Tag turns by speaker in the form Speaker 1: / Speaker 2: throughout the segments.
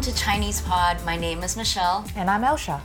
Speaker 1: ，Welcome to Chinese Pod. My name is Michelle.
Speaker 2: And I'm Elsha.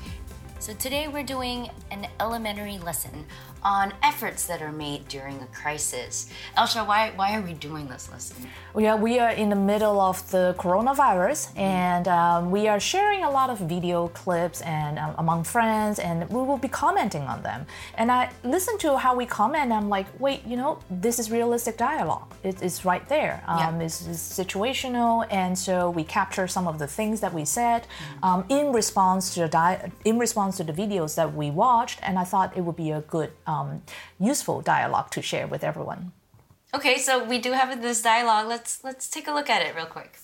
Speaker 1: So today we're doing an elementary lesson on efforts that are made during a crisis. Elsha, why why are we doing this lesson?
Speaker 2: We are, we are in the middle of the coronavirus and um, we are sharing a lot of video clips and um, among friends and we will be commenting on them. And I listen to how we comment. I'm like, wait, you know, this is realistic dialogue. It, it's right there. Um,
Speaker 1: Yeah.
Speaker 2: it's, it's situational, and so we capture some of the things that we said um, in response to the di- in response to the videos that we watched. And I thought it would be a good, um, useful dialogue to share with everyone.
Speaker 1: Okay, so we do have this dialogue. Let's let's take a look at it real quick.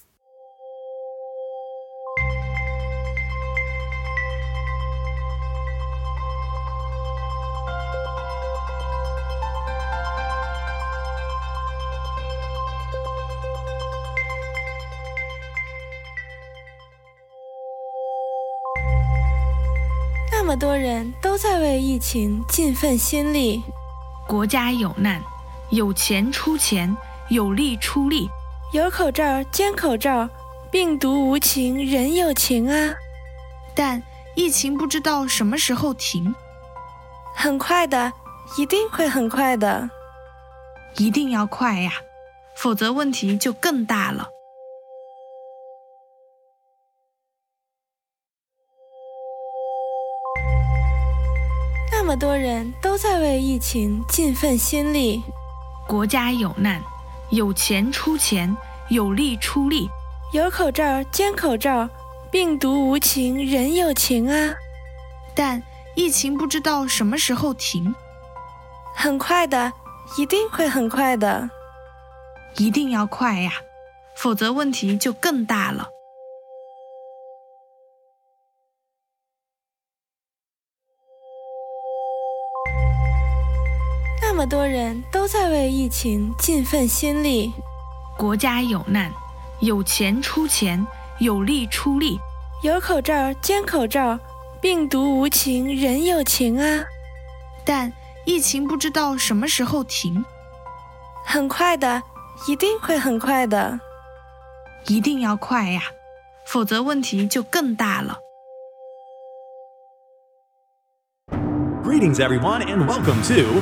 Speaker 3: 么多人都在为疫情尽份心力，
Speaker 4: 国家有难，有钱出钱，有力出力。
Speaker 3: 有口罩捐口罩，病毒无情人有情啊！
Speaker 4: 但疫情不知道什么时候停，
Speaker 3: 很快的，一定会很快的。
Speaker 4: 一定要快呀，否则问题就更大了。
Speaker 3: 么多人都在为疫情尽份心力，
Speaker 4: 国家有难，有钱出钱，有力出力。
Speaker 3: 有口罩捐口罩，病毒无情人有情啊！
Speaker 4: 但疫情不知道什么时候停，
Speaker 3: 很快的，一定会很快的。
Speaker 4: 一定要快呀，否则问题就更大了。
Speaker 3: 么多人都在为疫情尽份心力，
Speaker 4: 国家有难，有钱出钱，有力出力。
Speaker 3: 有口罩兼口罩，病毒无情人有情啊！
Speaker 4: 但疫情不知道什么时候停，
Speaker 3: 很快的，一定会很快的。
Speaker 4: 一定要快呀，否则问题就更大了。
Speaker 5: Greetings, everyone, and welcome to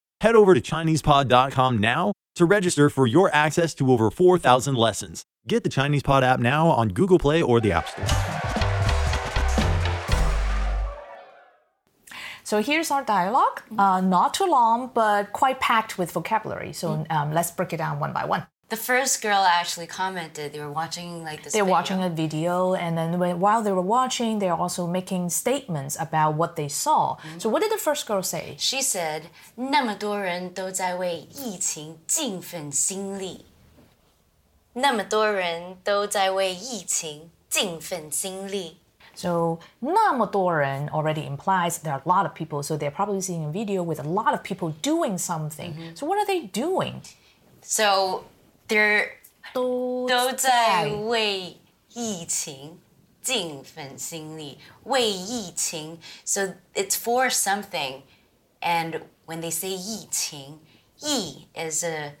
Speaker 5: Head over to ChinesePod.com now to register for your access to over 4,000 lessons. Get the Chinese Pod app now on Google Play or the App Store.
Speaker 2: So here's our dialogue. Uh, not too long, but quite packed with vocabulary. So um, let's break it down one by one
Speaker 1: The first girl actually commented they were watching like this.
Speaker 2: They're
Speaker 1: video.
Speaker 2: watching a video, and then when, while they were watching, they're also making statements about what they saw. So what did the first girl say?
Speaker 1: She said, 那么多人都在为疫情尽份心力。那么多人都在为疫情尽份心力。
Speaker 2: So 那么多人 already implies there are a lot of people. So they're probably seeing a video with a lot of people doing something. So what are they doing?
Speaker 1: So they're
Speaker 2: 都
Speaker 1: 都在为疫情尽份心力，为疫情。So it's for something, and when they say 疫情，疫 is a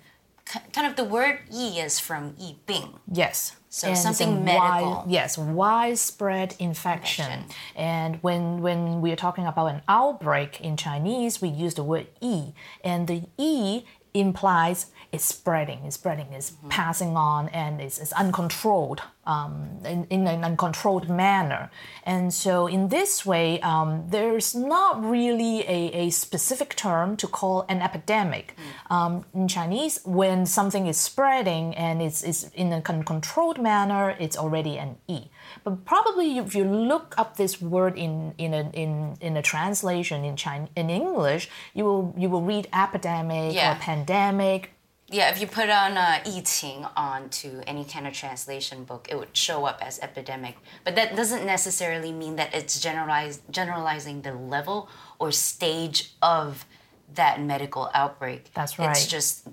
Speaker 1: kind of the word 疫 is from 疫病。
Speaker 2: Yes.
Speaker 1: So
Speaker 2: And it's a
Speaker 1: something
Speaker 2: wide-
Speaker 1: medical.
Speaker 2: yes, widespread infection.
Speaker 1: Infection.
Speaker 2: And when when we are talking about an outbreak in Chinese, we use the word "yi," and the "yi" implies it's spreading, it's spreading, it's
Speaker 1: Mm-hmm.
Speaker 2: passing on, and it's, it's uncontrolled. um, in, in an uncontrolled manner. And so, in this way, um, there's not really a, a specific term to call an epidemic. Um, in Chinese, when something is spreading and it's, it's in a con- controlled manner, it's already an E. But probably if you look up this word in, in, a, in, in a translation in, Chinese, in English, you will, you will read epidemic
Speaker 1: Yeah.
Speaker 2: or pandemic.
Speaker 1: Yeah, if you put on uh, 疫情 onto any kind of translation book, it would show up as epidemic. But that doesn't necessarily mean that it's generalized, generalizing the level or stage of that medical outbreak.
Speaker 2: That's right.
Speaker 1: It's just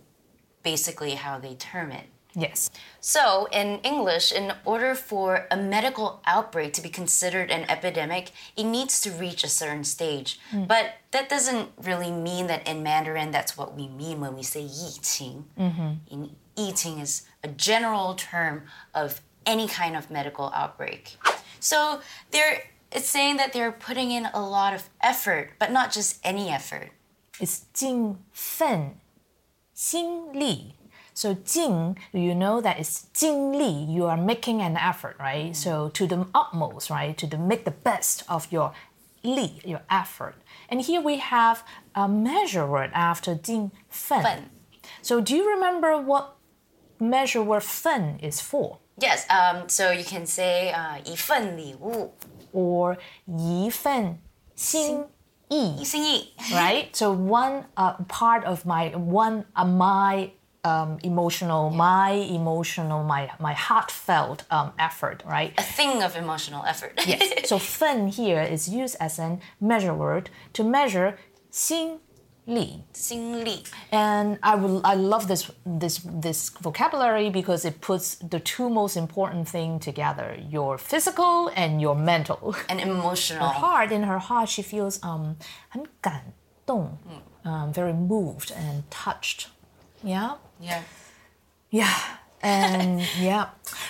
Speaker 1: basically how they term it.
Speaker 2: Yes.
Speaker 1: So, in English, in order for a medical outbreak to be considered an epidemic, it needs to reach a certain stage. Mm. But that doesn't really mean that in Mandarin that's what we mean when we say 疫情. Mm-hmm. 疫情 is a general term of any kind of medical outbreak. So, they're, it's saying that they're putting in a lot of effort, but not just any effort.
Speaker 2: It's 尽份心力。So 尽, you know that it's 尽力. You are making an effort, right? So to the utmost, right? To the, make the best of your 力, your effort. And here we have a measure word after 尽份.
Speaker 1: 份.
Speaker 2: So do you remember what measure word 份 is for?
Speaker 1: Yes, um, so you can say uh, 一份礼物,
Speaker 2: Or 一份心意.
Speaker 1: 一心意.
Speaker 2: right? So one uh, part of my one uh, my um, emotional, my emotional, my my heartfelt um, effort, right?
Speaker 1: a thing of emotional effort.
Speaker 2: Yes. so 份 here is used as a measure word to measure 心力.
Speaker 1: 心力.
Speaker 2: And I will I love this this this vocabulary because it puts the two most important thing together: your physical and your mental.
Speaker 1: and emotional.
Speaker 2: heart in her heart she feels um 很感动, um, very moved and touched. Yeah.
Speaker 1: Yeah.
Speaker 2: Yeah. And yeah.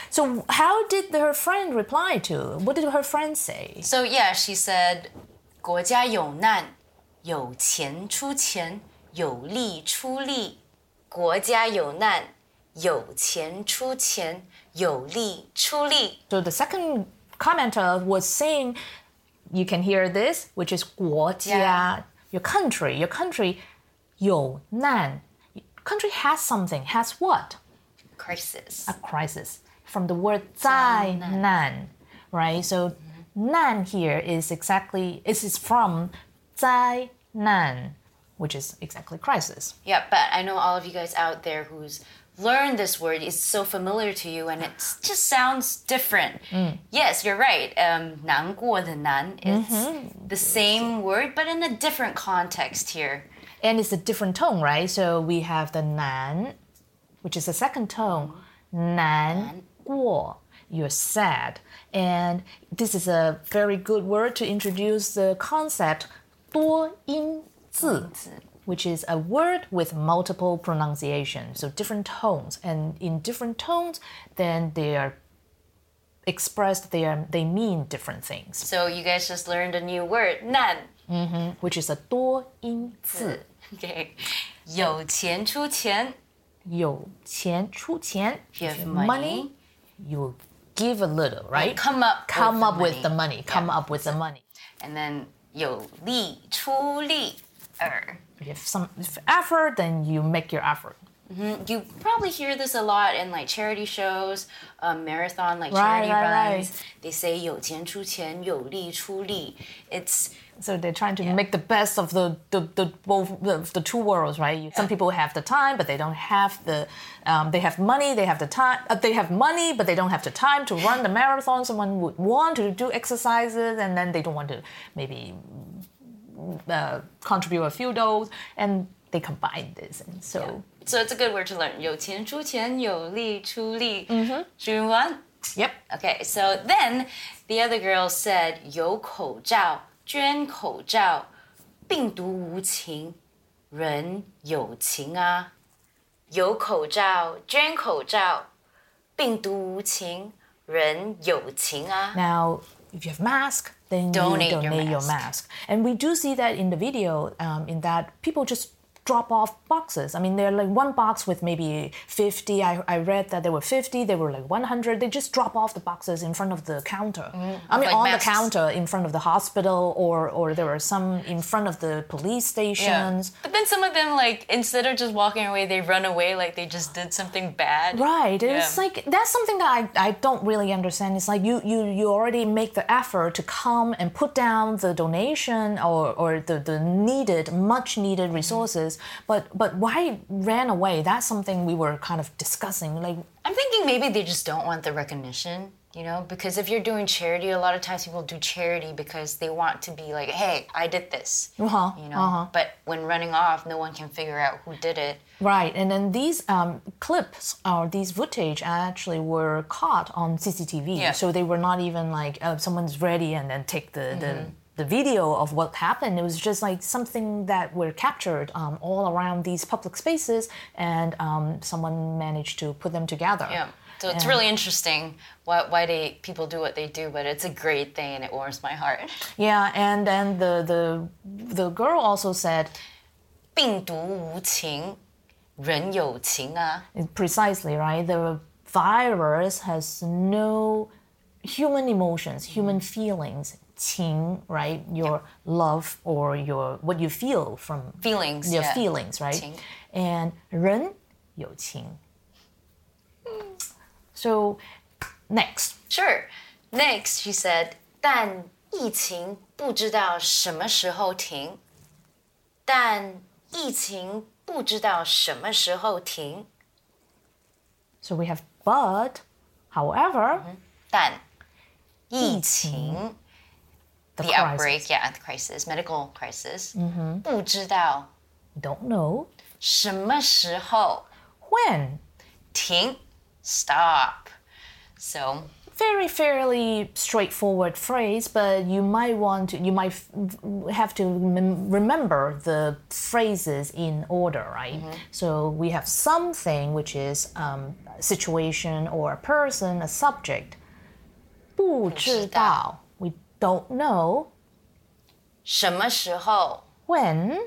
Speaker 2: So how did her friend reply to? What did her friend say?
Speaker 1: So yeah, she said, 国家有难，有钱出钱，有力出力。国家有难，有钱出钱，有力出力。
Speaker 2: So the second commenter was saying, you can hear this, which is 国家, your country, your country 有难. Country has something, has what?
Speaker 1: Crisis.
Speaker 2: a crisis from the word 灾难, right? So 难 here is exactly this is from 灾难, which is exactly crisis.
Speaker 1: Yeah, but I know all of you guys out there who's learned this word is so familiar to you and it just sounds different. Yes, you're right. Um, 难过的难, it's the same word, but in a different context here.
Speaker 2: And it's a different tone, right? So we have the 难, which is the second tone. 难过, you're sad. And this is a very good word to introduce the concept 多音字. which is a word with multiple pronunciations, so different tones. And in different tones, then they are expressed, they, are, they mean different things,
Speaker 1: So you guys just learned a new word, 难.
Speaker 2: which is a 多音字.
Speaker 1: Okay. 有钱出钱,
Speaker 2: 有钱出钱.
Speaker 1: If you have
Speaker 2: If
Speaker 1: money,
Speaker 2: you give a little, right?
Speaker 1: come up
Speaker 2: Come
Speaker 1: with the
Speaker 2: up with
Speaker 1: money.
Speaker 2: the money. Come up with the money.
Speaker 1: And then 有力出力. Er.
Speaker 2: If you have some effort, then you make your effort.
Speaker 1: You probably hear this a lot in like charity shows, um, marathon like
Speaker 2: Right,
Speaker 1: charity
Speaker 2: right,
Speaker 1: runs.
Speaker 2: right.
Speaker 1: They say 有钱出钱,有力出力. It's
Speaker 2: So they're trying to make the best of the the, the both the, the two worlds, right? You- Some people have the time, but they don't have the. Um, they have money, they have the time. Uh, they have money, but they don't have the time to run the marathon. Someone would want to do exercises, and then they don't want to maybe uh, contribute a few dollars, and they combine this, and so
Speaker 1: so it's a good word to learn. 有钱出钱,有力出力. Mm-hmm. Should we move on?
Speaker 2: yep.
Speaker 1: Okay, so then the other girl said 有口罩,捐口罩,病毒无情,人有情啊。有口罩,捐口罩,病毒无情,人有情啊。
Speaker 2: Now, if you have mask, then
Speaker 1: Donate
Speaker 2: you
Speaker 1: your
Speaker 2: donate your
Speaker 1: mask.
Speaker 2: mask. And we do see that in the video, um, in that people just drop off boxes. I mean, they're like one box with maybe 50. I, I read that there were 50, they were like 100. They just drop off the boxes in front of the counter. I mean,
Speaker 1: Mm, like
Speaker 2: on
Speaker 1: masks.
Speaker 2: the counter in front of the hospital, or, or there were some in front of the police stations.
Speaker 1: But then some of them, like, instead of just walking away, they run away like they just did something bad.
Speaker 2: Right. It's like that's something that I, I don't really understand. It's like you, you you already make the effort to come and put down the donation or, or the, the needed, much needed resources, but but why ran away? That's something we were kind of discussing. Like
Speaker 1: I'm thinking maybe they just don't want the recognition, you know? Because if you're doing charity, a lot of times people do charity because they want to be like, hey, I did this.
Speaker 2: Uh-huh,
Speaker 1: You know? But when running off, no one can figure out who did it.
Speaker 2: Right, and then these um, clips or these footage actually were caught on CCTV.
Speaker 1: Yeah.
Speaker 2: So they were not even like uh, someone's ready and then take the, the the video of what happened. It was just like something that were captured um, all around these public spaces, and um, someone managed to put them together.
Speaker 1: Yeah. So it's really interesting why, why they people do what they do, but it's a great thing and it warms my heart.
Speaker 2: Yeah, and then the the the girl also said
Speaker 1: 病毒无情，人有情啊。
Speaker 2: precisely right. The virus has no human emotions, human feelings. 情, right? Your love or your what you feel from
Speaker 1: Feelings,
Speaker 2: your
Speaker 1: yeah.
Speaker 2: feelings, right?
Speaker 1: 情
Speaker 2: And 人有情. So next,
Speaker 1: Sure. Next, she said, 但疫情不知道什么时候停。但疫情不知道什么时候停。
Speaker 2: so we have but, however,
Speaker 1: 但疫情
Speaker 2: the,
Speaker 1: the
Speaker 2: crisis.
Speaker 1: outbreak, yeah, the crisis, medical crisis. 不知道
Speaker 2: Don't know
Speaker 1: 什么时候
Speaker 2: when.
Speaker 1: 停 stop. So
Speaker 2: very fairly straightforward phrase, but you might want to, you might f- have to mem- remember the phrases in order, right? So we have something which is um, a situation or a person, a subject. 不知道 we don't know
Speaker 1: 什么时候
Speaker 2: when,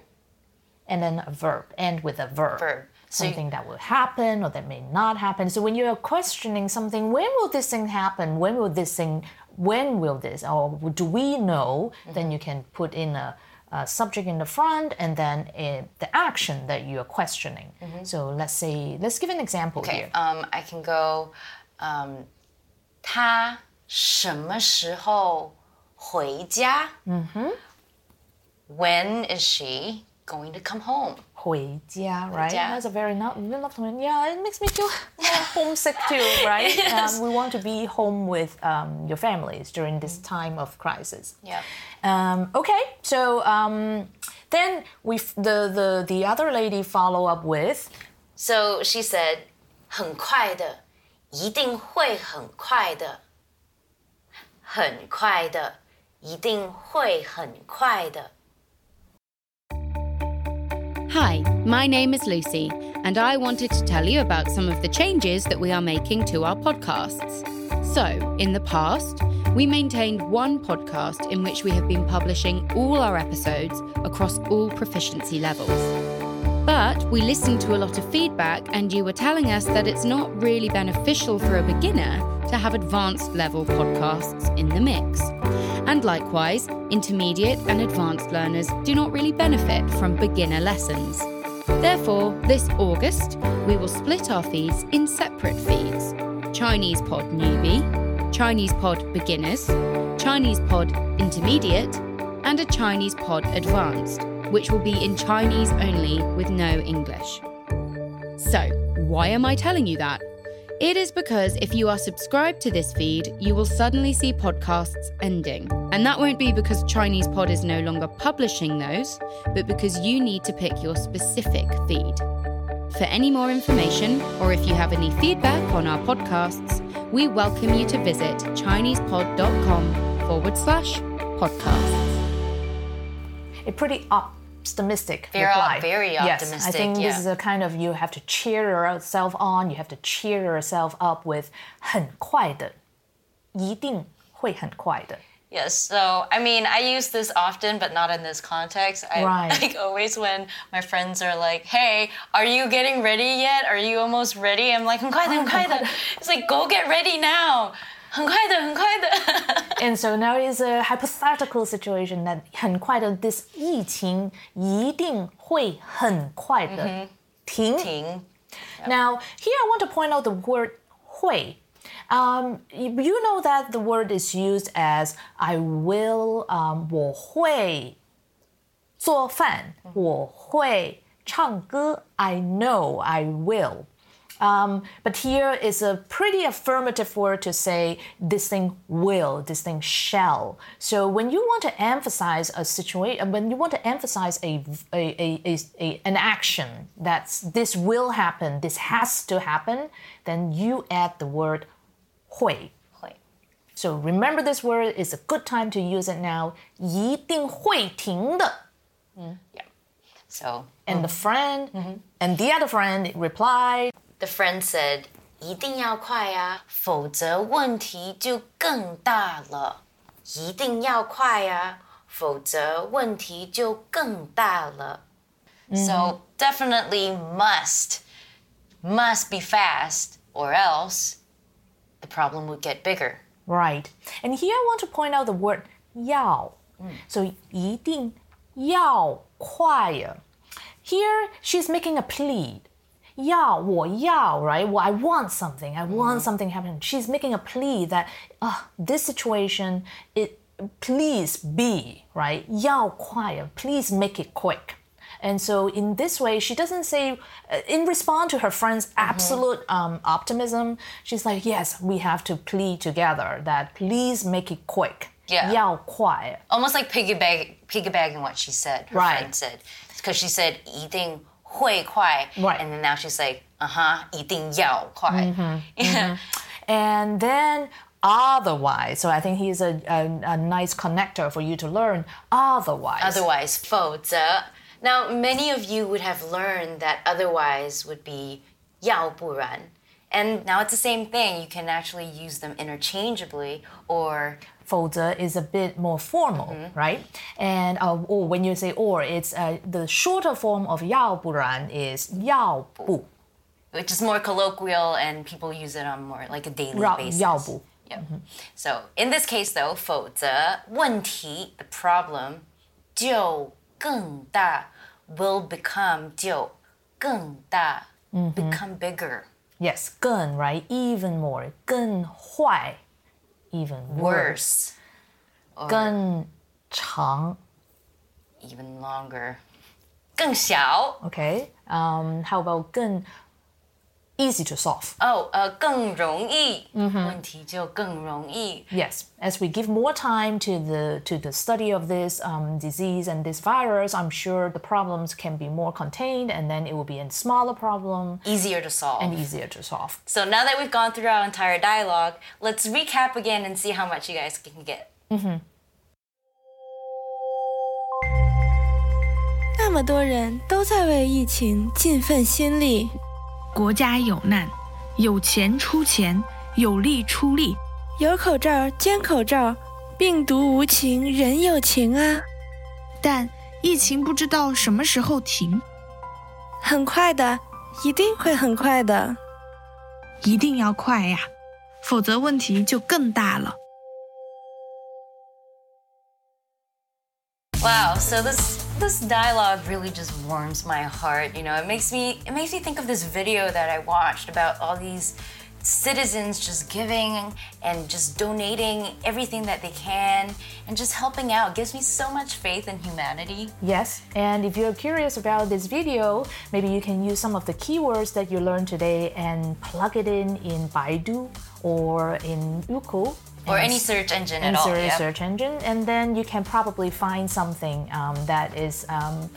Speaker 2: and then a verb, end with a verb.
Speaker 1: verb. So you-
Speaker 2: Something that will happen or that may not happen. So when you're questioning something, when will this thing happen? When will this thing, when will this, or do we know? Then you can put in a, a subject in the front and then uh, the action that you're questioning. So let's say, let's give an example
Speaker 1: Okay,
Speaker 2: here.
Speaker 1: um, I can go. Um, 他什么时候 回家？When is she going to come home?
Speaker 2: 回家, right?
Speaker 1: 回家。
Speaker 2: That's a very not, yeah, it makes me feel more homesick too, right? Um, we want to be home with um, your families during this time of crisis.
Speaker 1: Yeah.
Speaker 2: Um, okay, so um, then we the, the the other lady follow up with
Speaker 1: So she said, 很快的，一定会很快的，很快的， 一定会很快的。
Speaker 6: Hi, my name is Lucy, and I wanted to tell you about some of the changes that we are making to our podcasts. So, in the past, we maintained one podcast in which we have been publishing all our episodes across all proficiency levels. But we listened to a lot of feedback, and you were telling us that it's not really beneficial for a beginner to have advanced level podcasts in the mix. And likewise, intermediate and advanced learners do not really benefit from beginner lessons. Therefore, this August, we will split our feeds in separate feeds Chinese Pod Newbie, Chinese Pod Beginners, Chinese Pod Intermediate, and a Chinese Pod Advanced, which will be in Chinese only with no English. So, why am I telling you that? It is because if you are subscribed to this feed, you will suddenly see podcasts ending. And that won't be because Chinese Pod is no longer publishing those, but because you need to pick your specific feed. For any more information, or if you have any feedback on our podcasts, we welcome you to visit ChinesePod.com forward slash podcasts.
Speaker 2: a pretty optimistic
Speaker 1: Very-
Speaker 2: reply.
Speaker 1: very
Speaker 2: Yes, I
Speaker 1: optimistic,
Speaker 2: think this
Speaker 1: yeah.
Speaker 2: is a kind of you have to cheer yourself on. You have to cheer yourself up with 很快的，一定会很快的。
Speaker 1: Yes, so I mean, I use this often, but not in this context. I
Speaker 2: Right.
Speaker 1: like always when my friends are like, "Hey, are you getting ready yet? Are you almost ready?" I'm like, "很快的，很快的." It's like, "Go get ready now." 很快的，很快的.
Speaker 2: And so now is a hypothetical situation that 很快的 this 疫情一定会很快的停。
Speaker 1: 停.
Speaker 2: Now, here I want to point out the word 会. Um, you you know that the word is used as I will, um, 我会做饭，我会唱歌. I know I will. Um, but here is a pretty affirmative word to say this thing will, this thing shall. So when you want to emphasize a situation, when you want to emphasize a, a, a, a, a- an action that's this will happen, this has to happen, then you add the word 会.
Speaker 1: 会.
Speaker 2: So remember this word. It's a good time to use it now. 一定会停的.
Speaker 1: Yeah. So
Speaker 2: And the friend and the other friend replied,
Speaker 1: the friend said, 一定要快啊，否则问题就更大了。一定要快啊，否则问题就更大了。So definitely must, must be fast, or else the problem would get bigger.
Speaker 2: Right. And here I want to point out the word 要. So 一定要快啊. Here she's making a plea. 要我要 right well I want something I want mm-hmm. something happen she's making a plea that uh, this situation it please be right 要快 please make it quick and so in this way, she doesn't say, uh, in response to her friend's mm-hmm. absolute mm-hmm. um, optimism, she's like, yes, we have to plead together that please make it quick.
Speaker 1: Yeah.
Speaker 2: 要快.
Speaker 1: Almost like piggyback, piggybacking what she said, her
Speaker 2: right.
Speaker 1: friend said. Because she said, 疫情 会快,
Speaker 2: Right.
Speaker 1: and then now she's like, uh huh, 一定要快. Yeah.
Speaker 2: And then, otherwise, so I think he's a, a, a nice connector for you to learn. Otherwise.
Speaker 1: Otherwise, 否则. Now, many of you would have learned that otherwise would be 要不然. And now it's the same thing. You can actually use them interchangeably or
Speaker 2: 否则 is a bit more formal, mm-hmm. right? And uh, or when you say or, it's uh, the shorter form of 要不然 is 要不
Speaker 1: which is more colloquial and people use it on more like a daily
Speaker 2: Ra-
Speaker 1: basis.
Speaker 2: 要不
Speaker 1: yeah. Mm-hmm. So in this case though, 否则问题 the problem 就更大 will become 就更大 mm-hmm. become bigger.
Speaker 2: Yes, 更 right even more 更坏 even worse.
Speaker 1: worse
Speaker 2: 更长
Speaker 1: even longer 更小
Speaker 2: Okay. Um, how about 更 easy to solve?
Speaker 1: 哦呃更容易问题就更容易
Speaker 2: Yes, as we give more time to the to the study of this um, disease and this virus, I'm sure the problems can be more contained, and then it will be a smaller problem
Speaker 1: easier to solve
Speaker 2: and easier to solve.
Speaker 1: So now that we've gone through our entire dialogue, let's recap again and see how much you guys can get.
Speaker 3: 那么多人都在为疫情尽份心力，
Speaker 4: 国家有难，有钱出钱，有力出力。
Speaker 3: 有口罩捐口罩，病毒无情人有情啊！
Speaker 4: 但疫情不知道什么时候停，
Speaker 3: 很快的，一定会很快的。
Speaker 4: 一定要快呀，否则问题就更大了。
Speaker 1: Wow, so this this dialogue really just warms my heart. You know, it makes me it makes me think of this video that I watched about all these citizens just giving and just donating everything that they can and just helping out. It gives me so much faith in humanity.
Speaker 2: Yes, and if you're curious about this video, maybe you can use some of the keywords that you learned today and plug it in in Baidu or in Youku.
Speaker 1: Or any search engine at all.
Speaker 2: search,
Speaker 1: yep.
Speaker 2: search engine, and then you can probably find something um, that is um,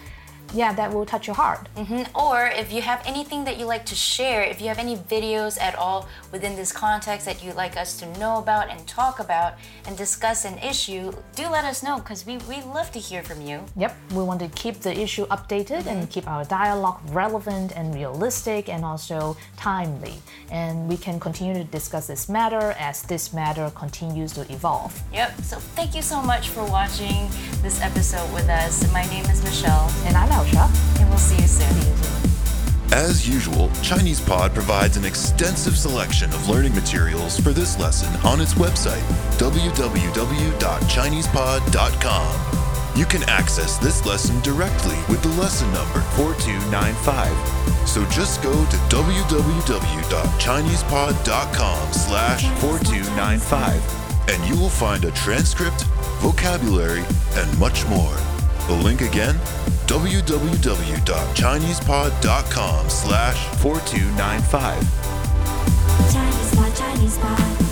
Speaker 2: yeah, that will touch your heart.
Speaker 1: Mhm. Or if you have anything that you like to share, if you have any videos at all within this context that you'd like us to know about and talk about and discuss an issue, do let us know because we, we love to hear from you.
Speaker 2: Yep, we want to keep the issue updated and keep our dialogue relevant and realistic and also timely. And we can continue to discuss this matter as this matter continues to evolve.
Speaker 1: Yep. So thank you so much for watching this episode with us. My name is Michelle,
Speaker 2: And I'm
Speaker 1: And we'll see you soon.
Speaker 7: As usual, ChinesePod provides an extensive selection of learning materials for this lesson on its website, www.chinesepod.com. You can access this lesson directly with the lesson number 4295. So just go to www.chinesepod.com slash 4295 and you will find a transcript, vocabulary, and much more. The link again, www.chinesepod.com slash 4295.
Speaker 8: Chinese Pod, Chinese Pod.